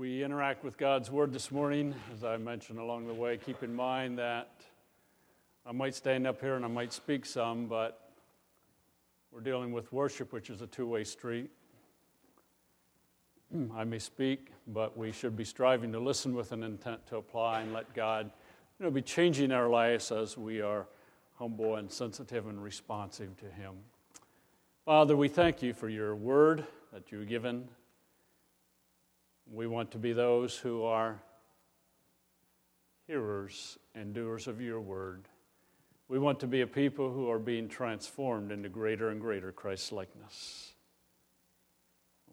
we interact with God's Word this morning, as I mentioned along the way, keep in mind that I might stand up here and I might speak some, but we're dealing with worship, which is a two way street. Hmm, I may speak, but we should be striving to listen with an intent to apply and let God you know, be changing our lives as we are humble and sensitive and responsive to Him. Father, we thank you for your word that you've given. We want to be those who are hearers and doers of your word. We want to be a people who are being transformed into greater and greater Christ likeness.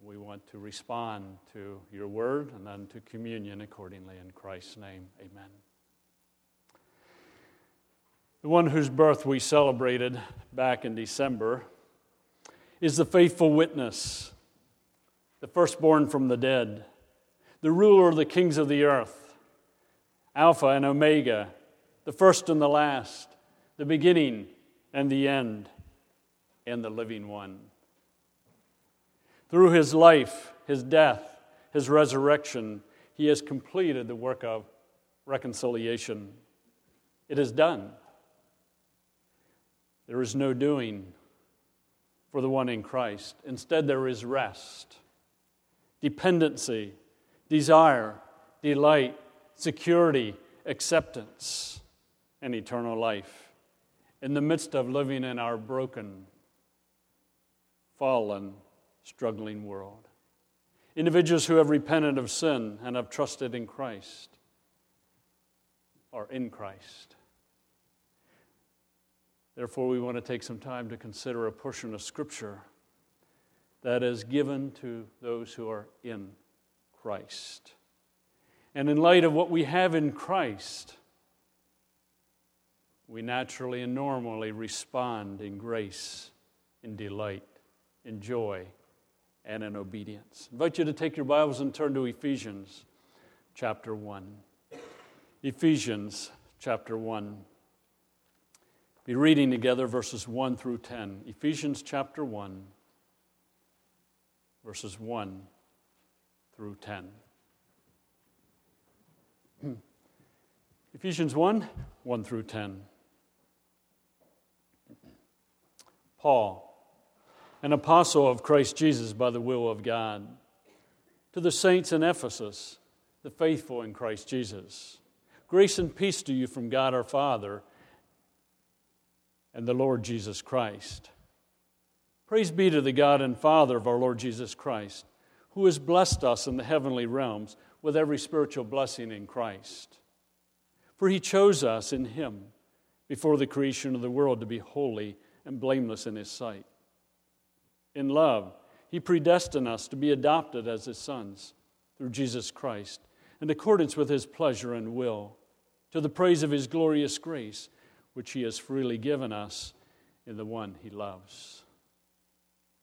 We want to respond to your word and then to communion accordingly in Christ's name. Amen. The one whose birth we celebrated back in December is the faithful witness, the firstborn from the dead, the ruler of the kings of the earth, Alpha and Omega, the first and the last, the beginning and the end, and the living one. Through his life, his death, his resurrection, he has completed the work of reconciliation. It is done. There is no doing for the one in Christ. Instead, there is rest, dependency, desire, delight, security, acceptance, and eternal life in the midst of living in our broken, fallen, struggling world. Individuals who have repented of sin and have trusted in Christ are in Christ. Therefore, we want to take some time to consider a portion of Scripture that is given to those who are in Christ. And in light of what we have in Christ, we naturally and normally respond in grace, in delight, in joy, and in obedience. I invite you to take your Bibles and turn to Ephesians chapter 1. Ephesians chapter 1 be reading together verses 1 through 10. Ephesians chapter 1, verses 1 through 10. Ephesians 1 1 through 10. Paul, an apostle of Christ Jesus by the will of God, to the saints in Ephesus, the faithful in Christ Jesus. Grace and peace to you from God our Father and the Lord Jesus Christ. Praise be to the God and Father of our Lord Jesus Christ, who has blessed us in the heavenly realms with every spiritual blessing in Christ. For he chose us in him before the creation of the world to be holy and blameless in his sight. In love, he predestined us to be adopted as his sons through Jesus Christ, in accordance with his pleasure and will, to the praise of his glorious grace which he has freely given us in the one he loves.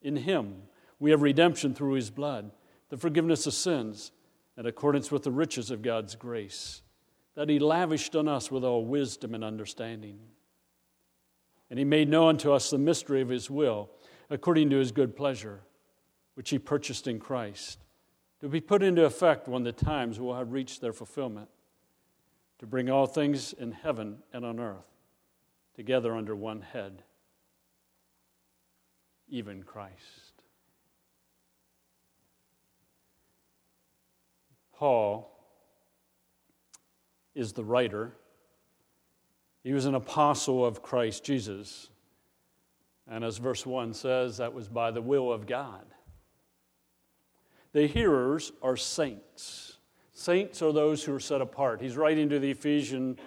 In him we have redemption through his blood, the forgiveness of sins, in accordance with the riches of God's grace, that he lavished on us with all wisdom and understanding. And he made known to us the mystery of his will, according to his good pleasure, which he purchased in Christ, to be put into effect when the times will have reached their fulfillment, to bring all things in heaven and on earth together under one head, even Christ. Paul is the writer. He was an apostle of Christ Jesus. And as verse 1 says, that was by the will of God. The hearers are saints. Saints are those who are set apart. He's writing to the Ephesian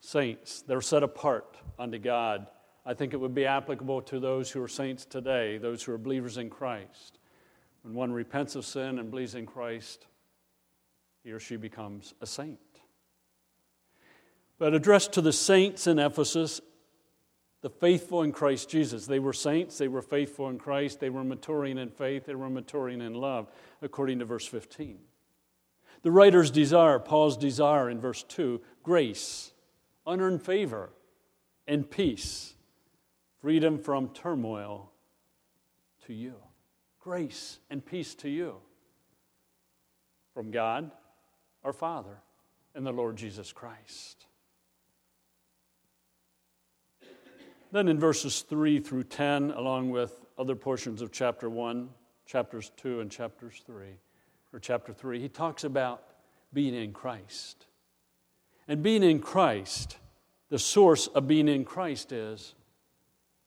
saints. They're set apart unto God. I think it would be applicable to those who are saints today, those who are believers in Christ. When one repents of sin and believes in Christ, he or she becomes a saint. But addressed to the saints in Ephesus, the faithful in Christ Jesus. They were saints, they were faithful in Christ, they were maturing in faith, they were maturing in love, according to verse 15. The writer's desire, Paul's desire in verse 2, grace unearned favor, and peace, freedom from turmoil to you. Grace and peace to you. from God, our Father, and the Lord Jesus Christ. Then in verses 3 through 10, along with other portions of chapter 1, chapters 2, and chapters 3, or chapter 3, he talks about being in Christ. And being in Christ, the source of being in Christ is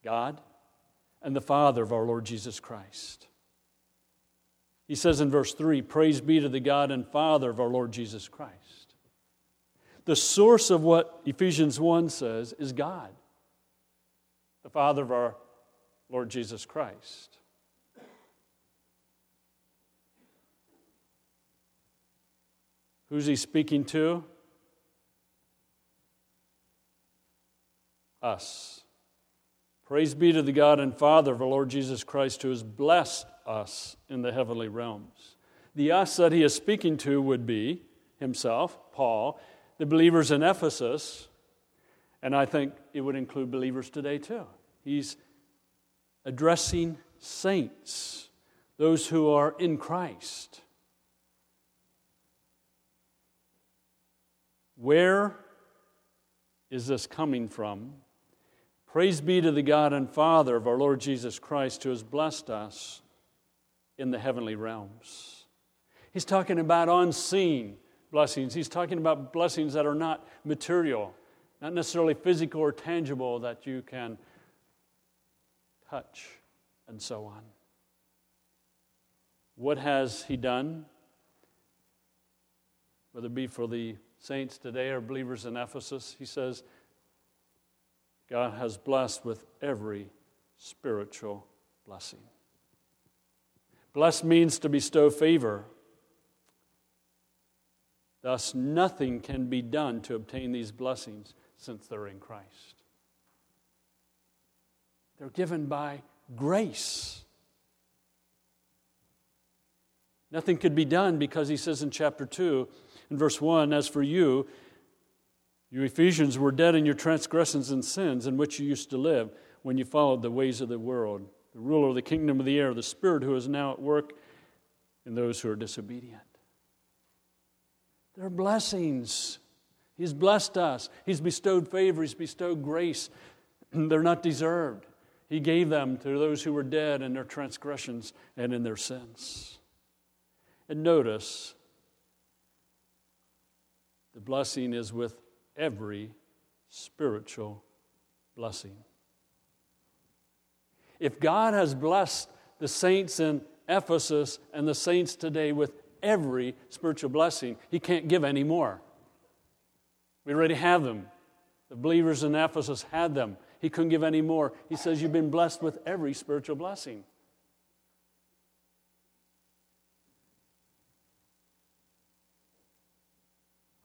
God and the Father of our Lord Jesus Christ. He says in verse 3 Praise be to the God and Father of our Lord Jesus Christ. The source of what Ephesians 1 says is God, the Father of our Lord Jesus Christ. Who's he speaking to? Us. Praise be to the God and Father of our Lord Jesus Christ, who has blessed us in the heavenly realms. The us that he is speaking to would be himself, Paul, the believers in Ephesus, and I think it would include believers today too. He's addressing saints, those who are in Christ. Where is this coming from? Praise be to the God and Father of our Lord Jesus Christ, who has blessed us in the heavenly realms. He's talking about unseen blessings. He's talking about blessings that are not material, not necessarily physical or tangible that you can touch, and so on. What has He done? Whether it be for the saints today or believers in Ephesus, He says, God has blessed with every spiritual blessing. Blessed means to bestow favor. Thus, nothing can be done to obtain these blessings since they're in Christ. They're given by grace. Nothing could be done because he says in chapter 2, in verse 1, As for you, you Ephesians were dead in your transgressions and sins in which you used to live when you followed the ways of the world, the ruler of the kingdom of the air, the spirit who is now at work in those who are disobedient. They're blessings. He's blessed us. He's bestowed favor. He's bestowed grace. They're not deserved. He gave them to those who were dead in their transgressions and in their sins. And notice, the blessing is with every spiritual blessing. If God has blessed the saints in Ephesus and the saints today with every spiritual blessing, He can't give any more. We already have them. The believers in Ephesus had them. He couldn't give any more. He says, You've been blessed with every spiritual blessing.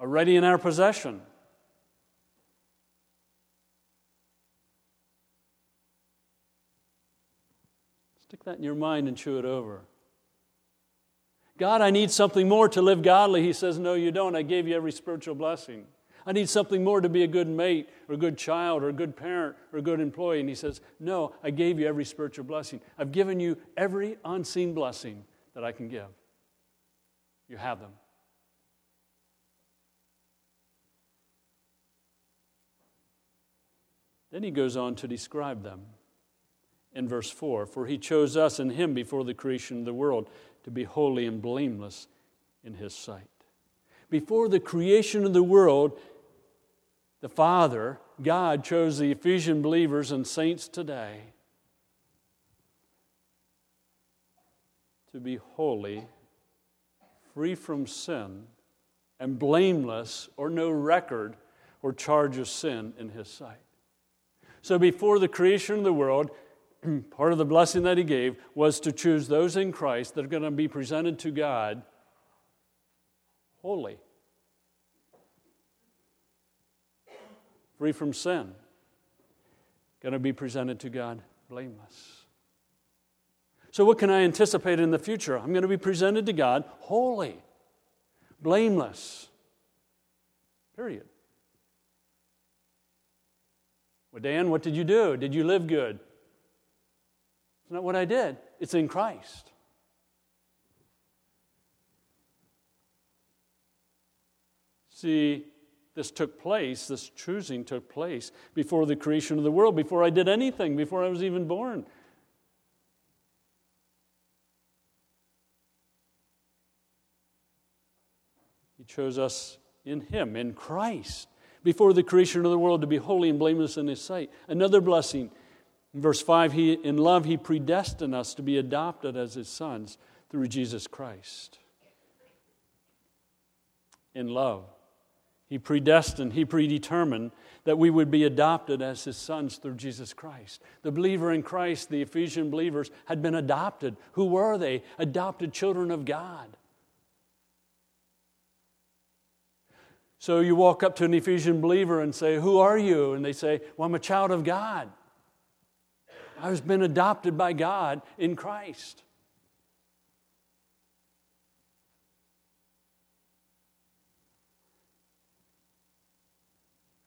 Already in our possession. Stick that in your mind and chew it over. God, I need something more to live godly. He says, No, you don't. I gave you every spiritual blessing. I need something more to be a good mate or a good child or a good parent or a good employee. And he says, No, I gave you every spiritual blessing. I've given you every unseen blessing that I can give. You have them. Then he goes on to describe them in verse 4 For he chose us in him before the creation of the world to be holy and blameless in his sight. Before the creation of the world, the Father, God, chose the Ephesian believers and saints today to be holy, free from sin, and blameless or no record or charge of sin in His sight. So before the creation of the world, part of the blessing that He gave was to choose those in Christ that are going to be presented to God holy free from sin, going to be presented to God blameless. So, what can I anticipate in the future? I'm going to be presented to God holy, blameless. Period. Well, Dan, what did you do? Did you live good? Not what I did, it's in Christ. See, this took place, this choosing took place before the creation of the world, before I did anything, before I was even born. He chose us in Him, in Christ, before the creation of the world to be holy and blameless in His sight. Another blessing. In verse 5, he, in love, He predestined us to be adopted as His sons through Jesus Christ. In love. He predestined, He predetermined that we would be adopted as His sons through Jesus Christ. The believer in Christ, the Ephesian believers, had been adopted. Who were they? Adopted children of God. So you walk up to an Ephesian believer and say, Who are you? And they say, Well, I'm a child of God. I was been adopted by God in Christ.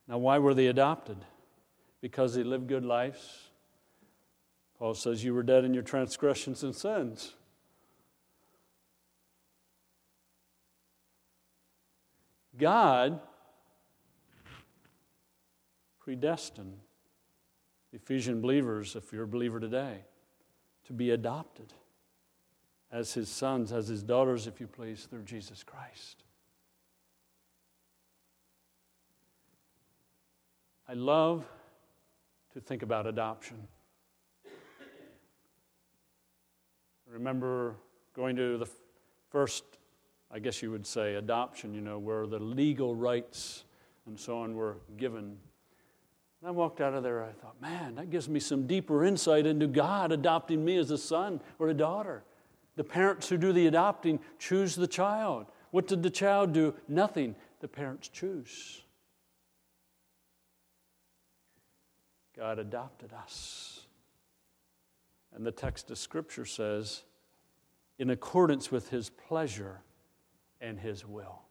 Now, why were they adopted? Because they lived good lives. Paul says, You were dead in your transgressions and sins. God predestined Ephesian believers, if you're a believer today, to be adopted as his sons, as his daughters, if you please, through Jesus Christ. I love to think about adoption. I remember going to the first, I guess you would say, adoption, you know, where the legal rights and so on were given. I walked out of there, I thought, man, that gives me some deeper insight into God adopting me as a son or a daughter. The parents who do the adopting choose the child. What did the child do? Nothing. The parents choose. God adopted us. And the text of Scripture says, in accordance with His pleasure and His will.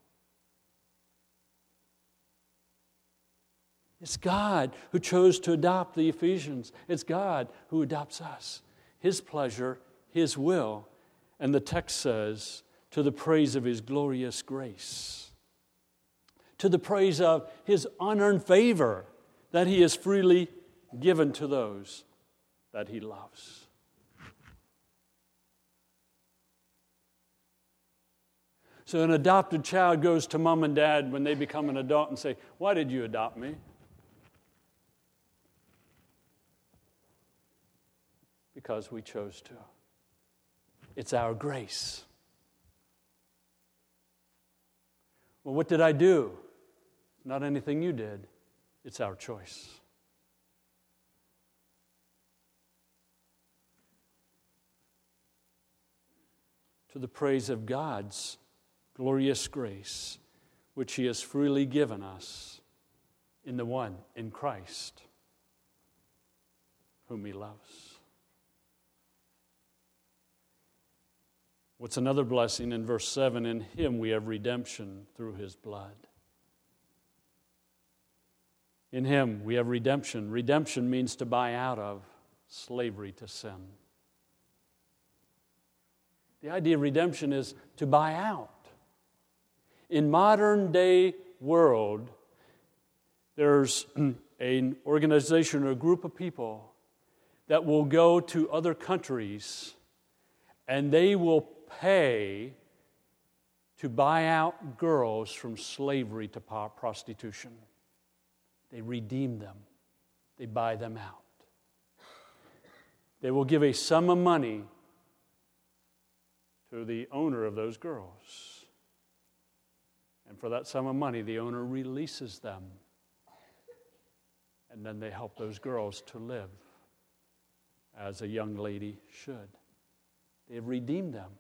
It's God who chose to adopt the Ephesians. It's God who adopts us. His pleasure, His will. And the text says, to the praise of His glorious grace, to the praise of His unearned favor that He has freely given to those that he loves. So, an adopted child goes to mom and dad when they become an adult and say, Why did you adopt me? Because we chose to. It's our grace. Well, what did I do? Not anything you did, it's our choice. to the praise of God's glorious grace, which He has freely given us in the one, in Christ, whom He loves. What's another blessing in verse 7? In Him we have redemption through His blood. In Him we have redemption. Redemption means to buy out of slavery to sin. The idea of redemption is to buy out. In modern day world, there's an organization or a group of people that will go to other countries and they will pay to buy out girls from slavery to prostitution. They redeem them, they buy them out. They will give a sum of money to the owner of those girls. And for that sum of money, the owner releases them. And then they help those girls to live as a young lady should. They have redeemed them.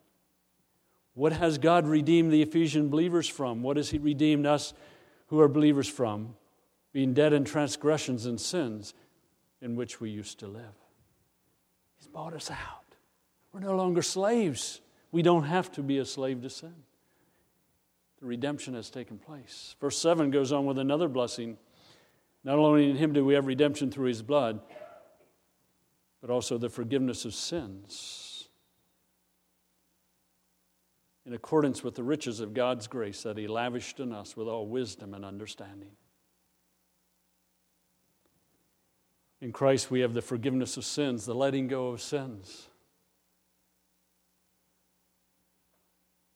What has God redeemed the Ephesian believers from? What has He redeemed us who are believers from? Being dead in transgressions and sins in which we used to live. He's bought us out. We're no longer slaves. We don't have to be a slave to sin. The redemption has taken place. Verse 7 goes on with another blessing. Not only in Him do we have redemption through His blood, but also the forgiveness of sins. In accordance with the riches of God's grace that He lavished on us with all wisdom and understanding. In Christ, we have the forgiveness of sins, the letting go of sins.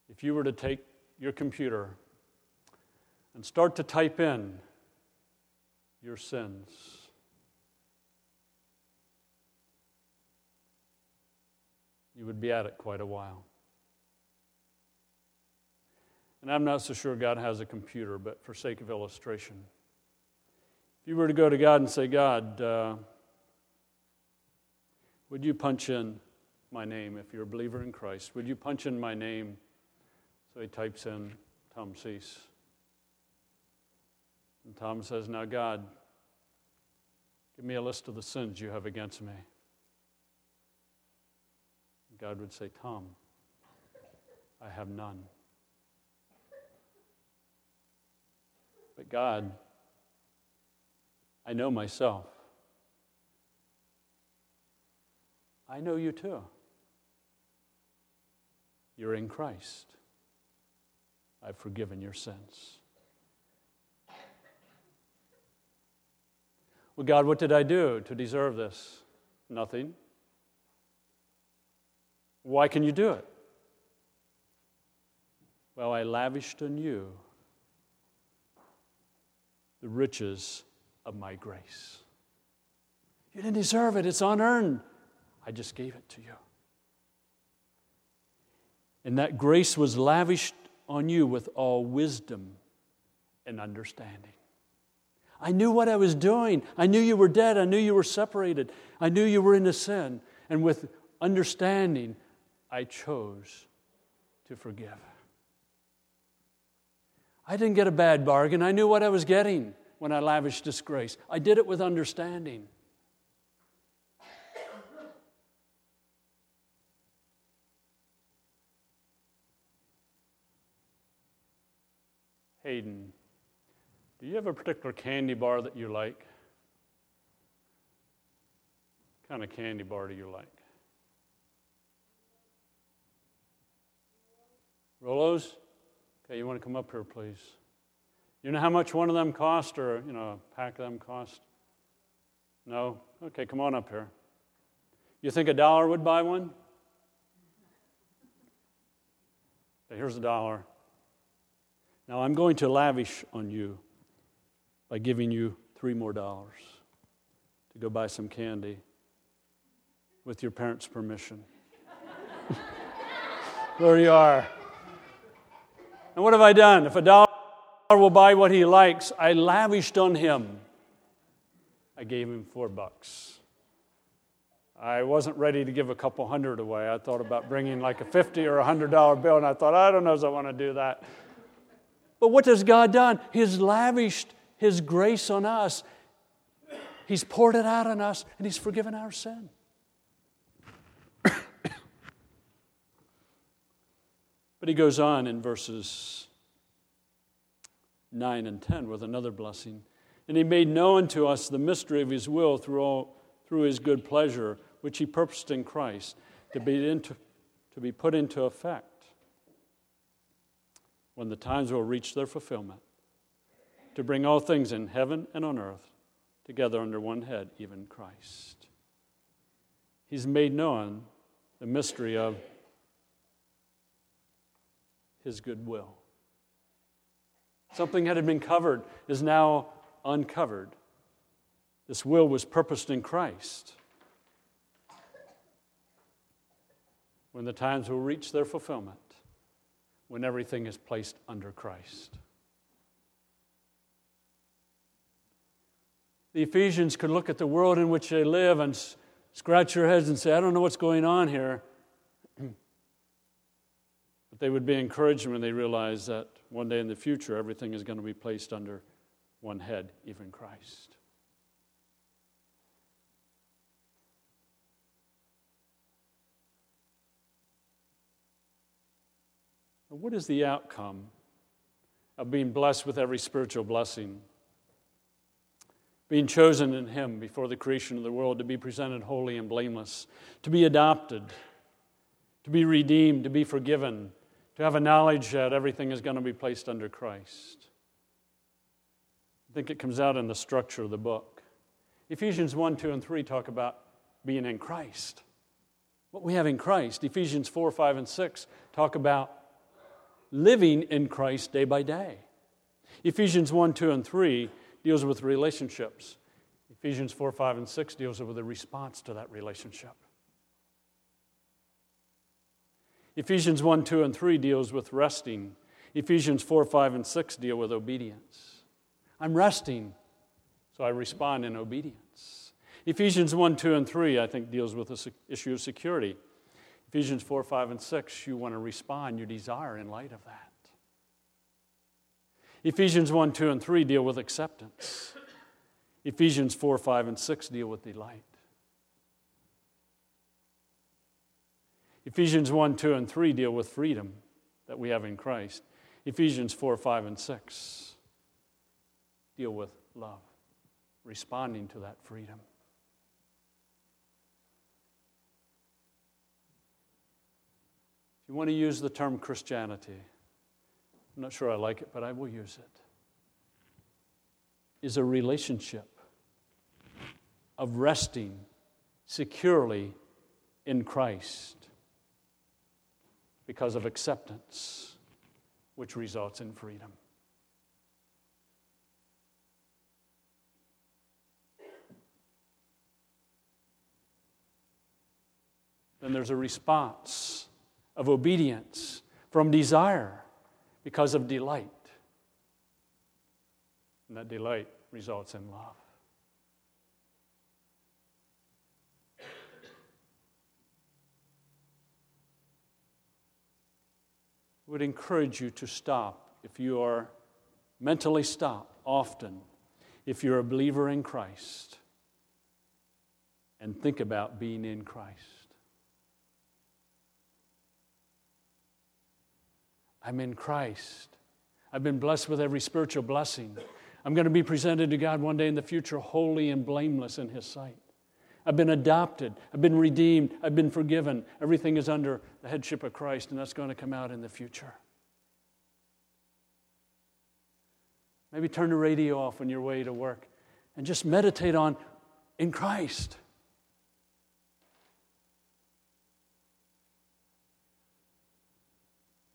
If you were to take your computer and start to type in your sins, you would be at it quite a while. And I'm not so sure God has a computer, but for sake of illustration, if you were to go to God and say, God, uh, would you punch in my name if you're a believer in Christ? Would you punch in my name? So he types in Tom Cease. And Tom says, Now, God, give me a list of the sins you have against me. God would say, Tom, I have none. But God, I know myself. I know you too. You're in Christ. I've forgiven your sins. Well, God, what did I do to deserve this? Nothing. Why can you do it? Well, I lavished on you the riches of my grace. You didn't deserve it, it's unearned. I just gave it to you. And that grace was lavished on you with all wisdom and understanding. I knew what I was doing. I knew you were dead. I knew you were separated. I knew you were in a sin. And with understanding, I chose to forgive. I didn't get a bad bargain. I knew what I was getting when I lavished disgrace. I did it with understanding. Hayden, do you have a particular candy bar that you like? What kind of candy bar do you like? Rolos? Okay, you want to come up here, please? You know how much one of them cost, or you know, a pack of them cost? No? Okay, come on up here. You think a dollar would buy one? Okay, here's a dollar. Now I'm going to lavish on you by giving you three more dollars to go buy some candy with your parents' permission. there you are. And what have I done? If a dollar will buy what he likes, I lavished on him. I gave him four bucks. I wasn't ready to give a couple hundred away. I thought about bringing like a 50 or a $100 bill, and I thought, I don't know if I want to do that. But what has God done? He's lavished His grace on us, He's poured it out on us, and He's forgiven our sin. But he goes on in verses 9 and 10 with another blessing. And he made known to us the mystery of his will through, all, through his good pleasure, which he purposed in Christ to be, into, to be put into effect when the times will reach their fulfillment, to bring all things in heaven and on earth together under one head, even Christ. He's made known the mystery of his goodwill. Something that had been covered is now uncovered. This will was purposed in Christ. When the times will reach their fulfillment, when everything is placed under Christ. The Ephesians could look at the world in which they live and scratch their heads and say, I don't know what's going on here. They would be encouraged when they realize that one day in the future, everything is going to be placed under one head, even Christ. What is the outcome of being blessed with every spiritual blessing? Being chosen in Him before the creation of the world to be presented holy and blameless, to be adopted, to be redeemed, to be forgiven, to have a knowledge that everything is going to be placed under Christ. I think it comes out in the structure of the book. Ephesians 1, 2, and 3 talk about being in Christ. What we have in Christ. Ephesians 4, 5, and 6 talk about living in Christ day by day. Ephesians 1, 2, and 3 deals with relationships. Ephesians 4, 5, and 6 deals with the response to that relationship. Ephesians 1, 2, and 3 deals with resting. Ephesians 4, 5, and 6 deal with obedience. I'm resting, so I respond in obedience. Ephesians 1, 2, and 3, I think, deals with the issue of security. Ephesians 4, 5, and 6, you want to respond, you desire in light of that. Ephesians 1, 2, and 3 deal with acceptance. Ephesians 4, 5, and 6 deal with delight. Ephesians 1, 2, and 3 deal with freedom that we have in Christ. Ephesians 4, 5, and 6 deal with love, responding to that freedom. If you want to use the term Christianity, I'm not sure I like it, but I will use it, is a relationship of resting securely in Christ because of acceptance, which results in freedom. Then there's a response of obedience from desire because of delight. And that delight results in love. Would encourage you to stop if you are mentally stop often if you're a believer in Christ and think about being in Christ. I'm in Christ. I've been blessed with every spiritual blessing. I'm going to be presented to God one day in the future holy and blameless in His sight. I've been adopted. I've been redeemed. I've been forgiven. Everything is under the headship of Christ, and that's going to come out in the future. Maybe turn the radio off on your way to work and just meditate on in Christ.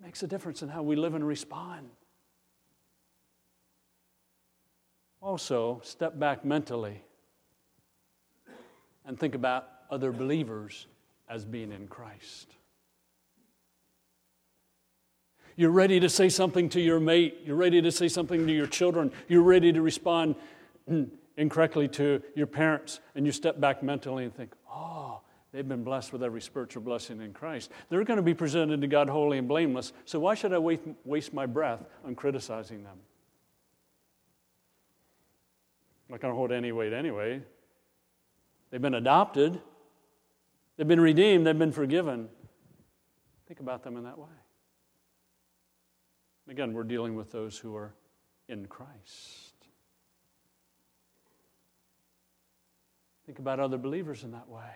Makes a difference in how we live and respond. Also, step back mentally and think about other believers as being in Christ. You're ready to say something to your mate. You're ready to say something to your children. You're ready to respond incorrectly to your parents. And you step back mentally and think, oh, they've been blessed with every spiritual blessing in Christ. They're going to be presented to God holy and blameless. So why should I waste my breath on criticizing them? I'm not going to hold any weight anyway. They've been adopted, they've been redeemed, they've been forgiven. Think about them in that way. Again, we're dealing with those who are in Christ. Think about other believers in that way.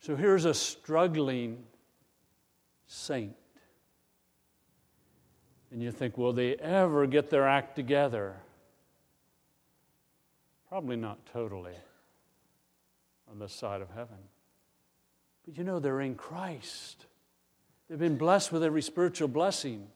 So here's a struggling saint. And you think, will they ever get their act together? Probably not totally on this side of heaven. But you know, they're in Christ. They've been blessed with every spiritual blessing.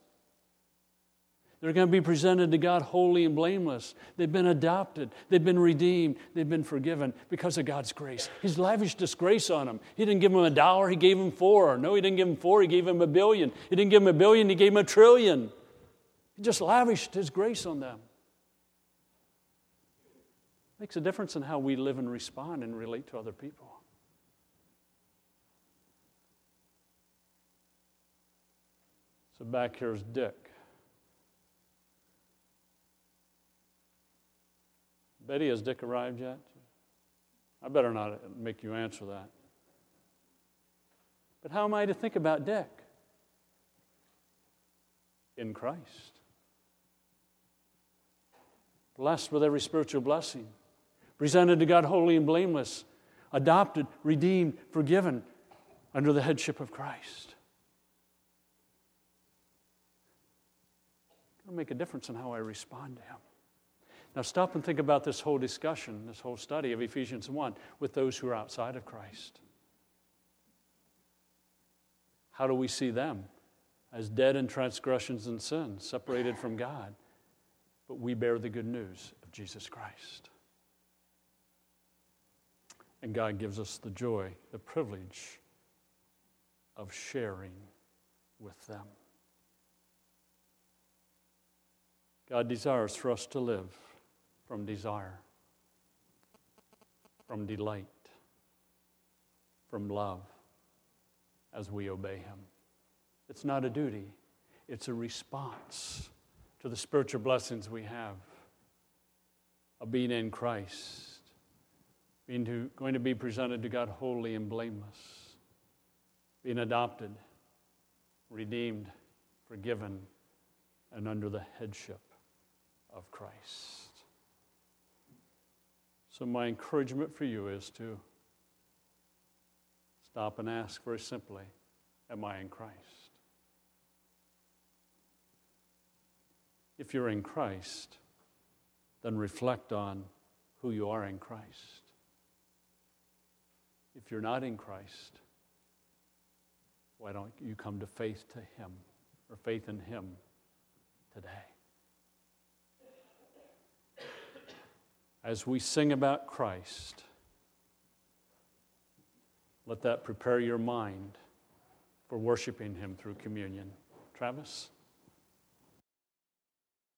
They're going to be presented to God holy and blameless. They've been adopted. They've been redeemed. They've been forgiven because of God's grace. He's lavished His grace on them. He didn't give them a dollar, He gave them four. No, He didn't give them four, He gave them a billion. He didn't give them a billion, He gave them a trillion. He just lavished His grace on them. Makes a difference in how we live and respond and relate to other people. So back here's Dick. Betty, has Dick arrived yet? I better not make you answer that. But how am I to think about Dick? In Christ. Blessed with every spiritual blessing presented to God holy and blameless, adopted, redeemed, forgiven under the headship of Christ. It'll make a difference in how I respond to Him. Now, stop and think about this whole discussion, this whole study of Ephesians 1 with those who are outside of Christ. How do we see them? As dead in transgressions and sins, separated from God. But we bear the good news of Jesus Christ. And God gives us the joy, the privilege of sharing with them. God desires for us to live from desire, from delight, from love as we obey Him. It's not a duty, it's a response to the spiritual blessings we have of being in Christ, being to, going to be presented to God holy and blameless, being adopted, redeemed, forgiven, and under the headship of Christ. So, my encouragement for you is to stop and ask very simply Am I in Christ? If you're in Christ, then reflect on who you are in Christ. If you're not in Christ, why don't you come to faith to Him or faith in Him today? as we sing about Christ, let that prepare your mind for worshiping Him through communion. Travis?